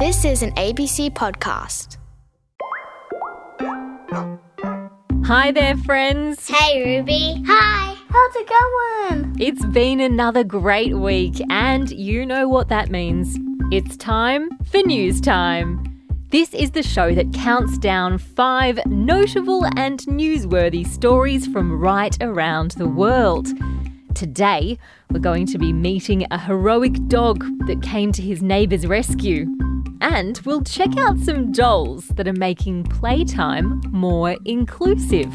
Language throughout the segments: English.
This is an ABC podcast. Hi there, friends. Hey, Ruby. Hi. How's it going? It's been another great week, and you know what that means. It's time for news time. This is the show that counts down five notable and newsworthy stories from right around the world. Today, we're going to be meeting a heroic dog that came to his neighbour's rescue. And we'll check out some dolls that are making playtime more inclusive.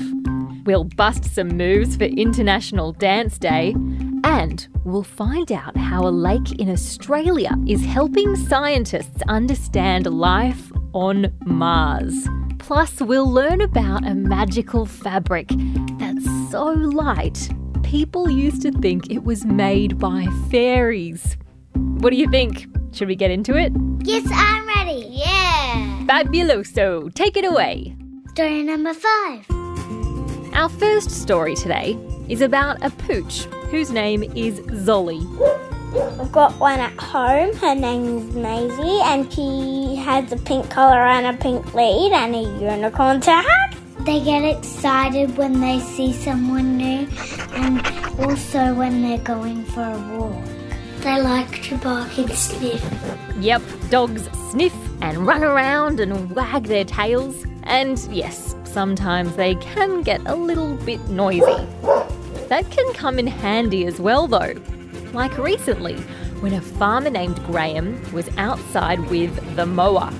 We'll bust some moves for International Dance Day. And we'll find out how a lake in Australia is helping scientists understand life on Mars. Plus, we'll learn about a magical fabric that's so light, people used to think it was made by fairies. What do you think? Should we get into it? Yes, I'm ready. Yeah. Fabuloso, take it away. Story number five. Our first story today is about a pooch whose name is Zolly. I've got one at home. Her name's Maisie, and she has a pink collar and a pink lead and a unicorn tag. They get excited when they see someone new and also when they're going for a walk. They like to bark and sniff. Yep, dogs sniff and run around and wag their tails. And yes, sometimes they can get a little bit noisy. That can come in handy as well, though. Like recently, when a farmer named Graham was outside with the mower.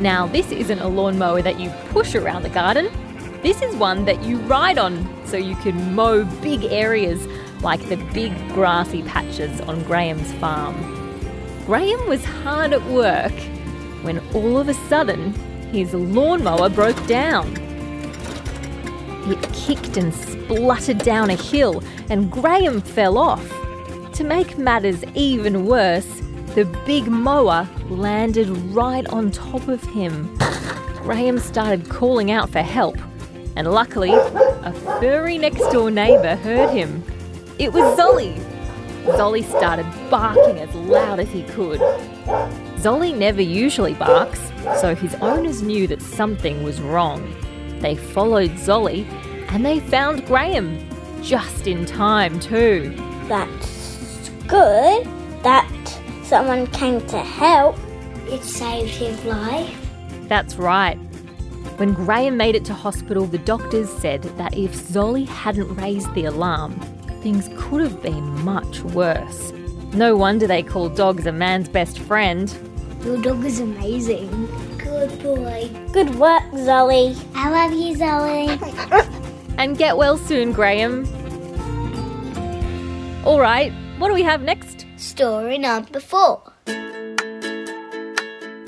Now, this isn't a lawnmower that you push around the garden. This is one that you ride on so you can mow big areas like the big grassy patches on Graham's farm. Graham was hard at work when all of a sudden his lawnmower broke down. It kicked and spluttered down a hill, and Graham fell off. To make matters even worse, the big mower landed right on top of him. Graham started calling out for help, and luckily, a furry next door neighbour heard him. It was Zolly. Zolly started barking as loud as he could. Zolly never usually barks, so his owners knew that something was wrong. They followed Zolly and they found Graham. Just in time, too. That's good that someone came to help. It saved his life. That's right. When Graham made it to hospital, the doctors said that if Zolly hadn't raised the alarm, things could have been much worse. No wonder they call dogs a man's best friend. Your dog is amazing. Good boy. Good work, Zolly. I love you, Zoe. And get well soon, Graham. All right, what do we have next? Story number four.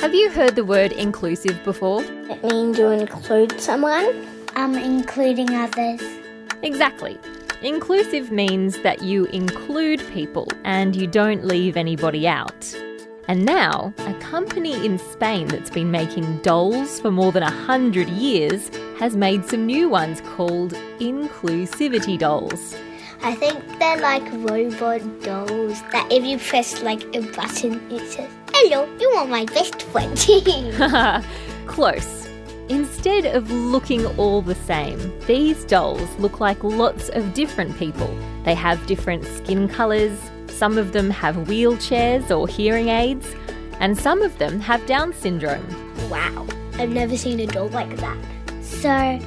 Have you heard the word inclusive before? It means you include someone. I'm including others. Exactly. Inclusive means that you include people and you don't leave anybody out. And now, a company in Spain that's been making dolls for more than a hundred years has made some new ones called inclusivity dolls. I think they're like robot dolls that if you press like a button, it says, Hello, you are my best friend. Close. Instead of looking all the same, these dolls look like lots of different people. They have different skin colours, some of them have wheelchairs or hearing aids, and some of them have Down syndrome. wow, I've never seen a doll like that. So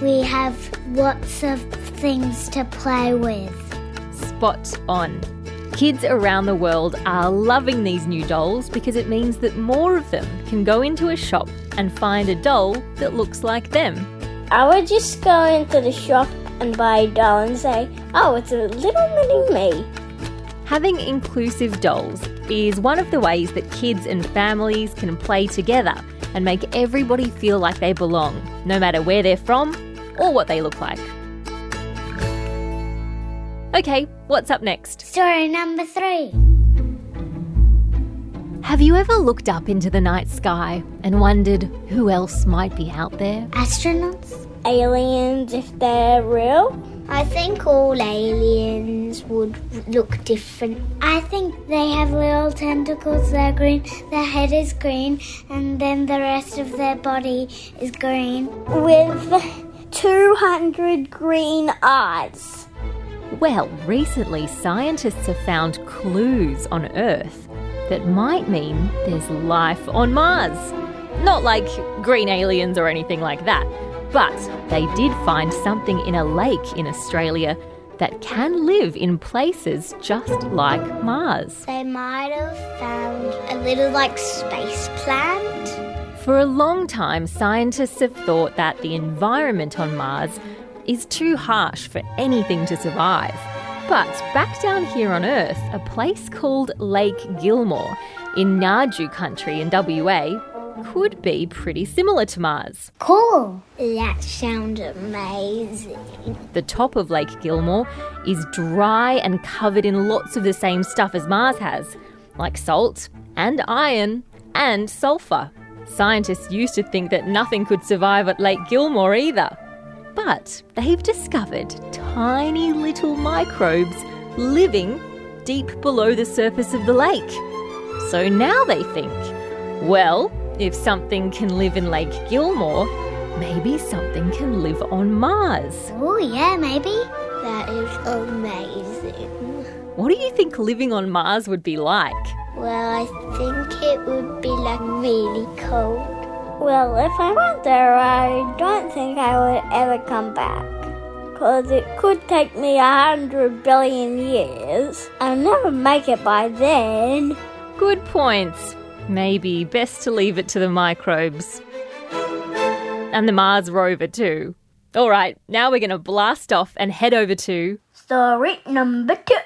we have lots of things to play with. Spot on. Kids around the world are loving these new dolls because it means that more of them can go into a shop and find a doll that looks like them. I would just go into the shop and buy a doll and say, oh, it's a little mini me. Having inclusive dolls is one of the ways that kids and families can play together and make everybody feel like they belong, no matter where they're from or what they look like. Okay, what's up next? Story number three. Have you ever looked up into the night sky and wondered who else might be out there? Astronauts? aliens if they're real? I think all aliens would look different. I think they have little tentacles, they're green, their head is green, and then the rest of their body is green. With 200 green eyes. Well, recently scientists have found clues on Earth that might mean there's life on Mars. Not like green aliens or anything like that, but they did find something in a lake in Australia that can live in places just like Mars. They might have found a little like space plant. For a long time, scientists have thought that the environment on Mars is too harsh for anything to survive. But back down here on Earth, a place called Lake Gilmore in Ngadju country in WA could be pretty similar to Mars. Cool. That sounds amazing. The top of Lake Gilmore is dry and covered in lots of the same stuff as Mars has, like salt and iron and sulfur. Scientists used to think that nothing could survive at Lake Gilmore either. But they've discovered tiny little microbes living deep below the surface of the lake. So now they think, well, if something can live in Lake Gilmore, maybe something can live on Mars. Oh, yeah, maybe. That is amazing. What do you think living on Mars would be like? Well, I think it would be like really cold. Well, if I went there, I don't think I would ever come back. Because it could take me a hundred billion years. I'll never make it by then. Good points. Maybe best to leave it to the microbes. And the Mars rover, too. All right, now we're going to blast off and head over to. Story number two.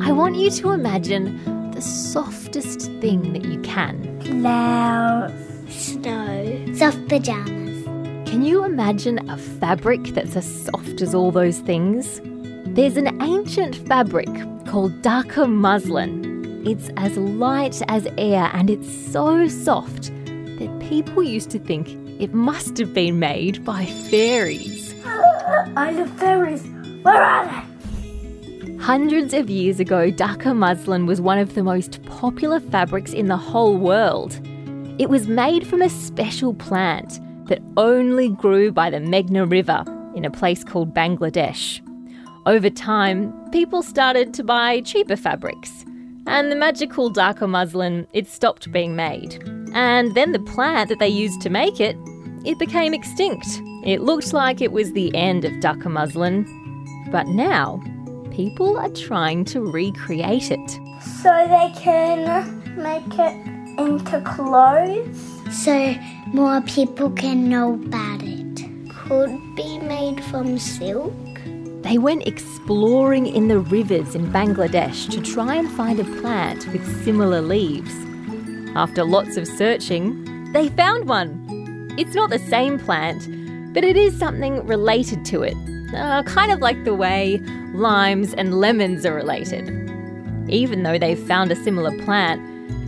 I want you to imagine the softest thing that you can. Clouds. Snow. Soft pajamas. Can you imagine a fabric that's as soft as all those things? There's an ancient fabric called Dhaka muslin. It's as light as air and it's so soft that people used to think it must have been made by fairies. I love fairies. Where are they? Hundreds of years ago, Dhaka muslin was one of the most popular fabrics in the whole world. It was made from a special plant that only grew by the Meghna River in a place called Bangladesh. Over time, people started to buy cheaper fabrics, and the magical Dhaka muslin it stopped being made. And then the plant that they used to make it, it became extinct. It looked like it was the end of Dhaka muslin, but now people are trying to recreate it. So they can make it into clothes. So more people can know about it. Could be made from silk. They went exploring in the rivers in Bangladesh to try and find a plant with similar leaves. After lots of searching, they found one. It's not the same plant, but it is something related to it, uh, kind of like the way limes and lemons are related. Even though they've found a similar plant,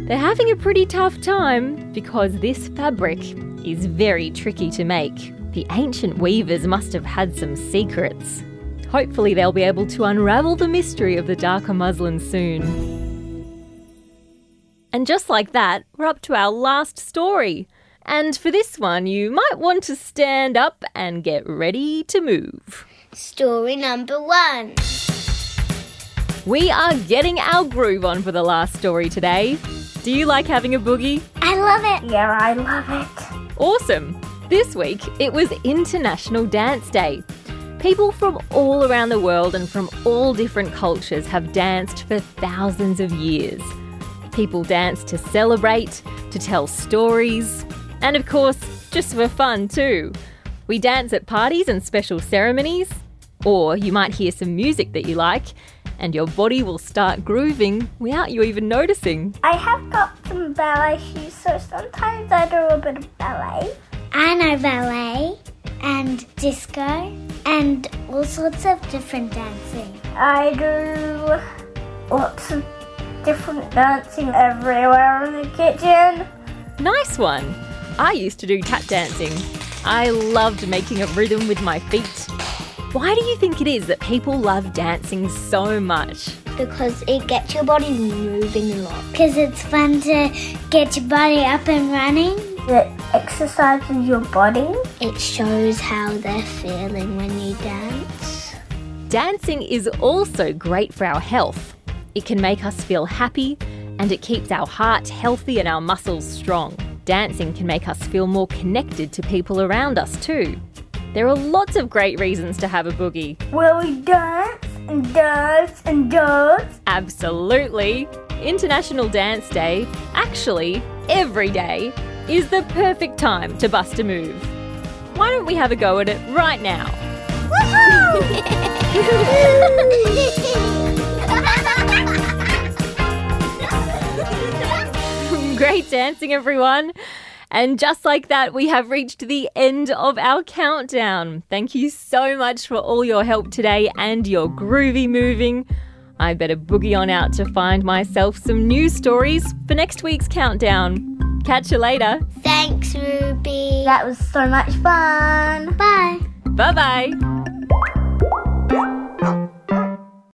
they're having a pretty tough time because this fabric is very tricky to make. The ancient weavers must have had some secrets. Hopefully, they'll be able to unravel the mystery of the Dhaka muslin soon. And just like that, we're up to our last story. And for this one, you might want to stand up and get ready to move. Story number one. We are getting our groove on for the last story today. Do you like having a boogie? I love it. Yeah, I love it. Awesome! This week it was International Dance Day. People from all around the world and from all different cultures have danced for thousands of years. People dance to celebrate, to tell stories, and of course, just for fun too. We dance at parties and special ceremonies, or you might hear some music that you like, and your body will start grooving without you even noticing. I have got some ballet shoes, so sometimes I do a bit of ballet. I know ballet and disco and all sorts of different dancing. I do lots of different dancing everywhere in the kitchen. Nice one! I used to do tap dancing. I loved making a rhythm with my feet. Why do you think it is that people love dancing so much? Because it gets your body moving a lot. Because it's fun to get your body up and running. It exercises your body. It shows how they're feeling when you dance. Dancing is also great for our health. It can make us feel happy and it keeps our heart healthy and our muscles strong. Dancing can make us feel more connected to people around us too. There are lots of great reasons to have a boogie. Will we dance and dance and dance? Absolutely. International Dance Day, actually, every day, is the perfect time to bust a move. Why don't we have a go at it right now? Great dancing, everyone. And just like that, we have reached the end of our countdown. Thank you so much for all your help today and your groovy moving. I better boogie on out to find myself some new stories for next week's countdown. Catch you later. Thanks, Ruby. That was so much fun. Bye. Bye bye.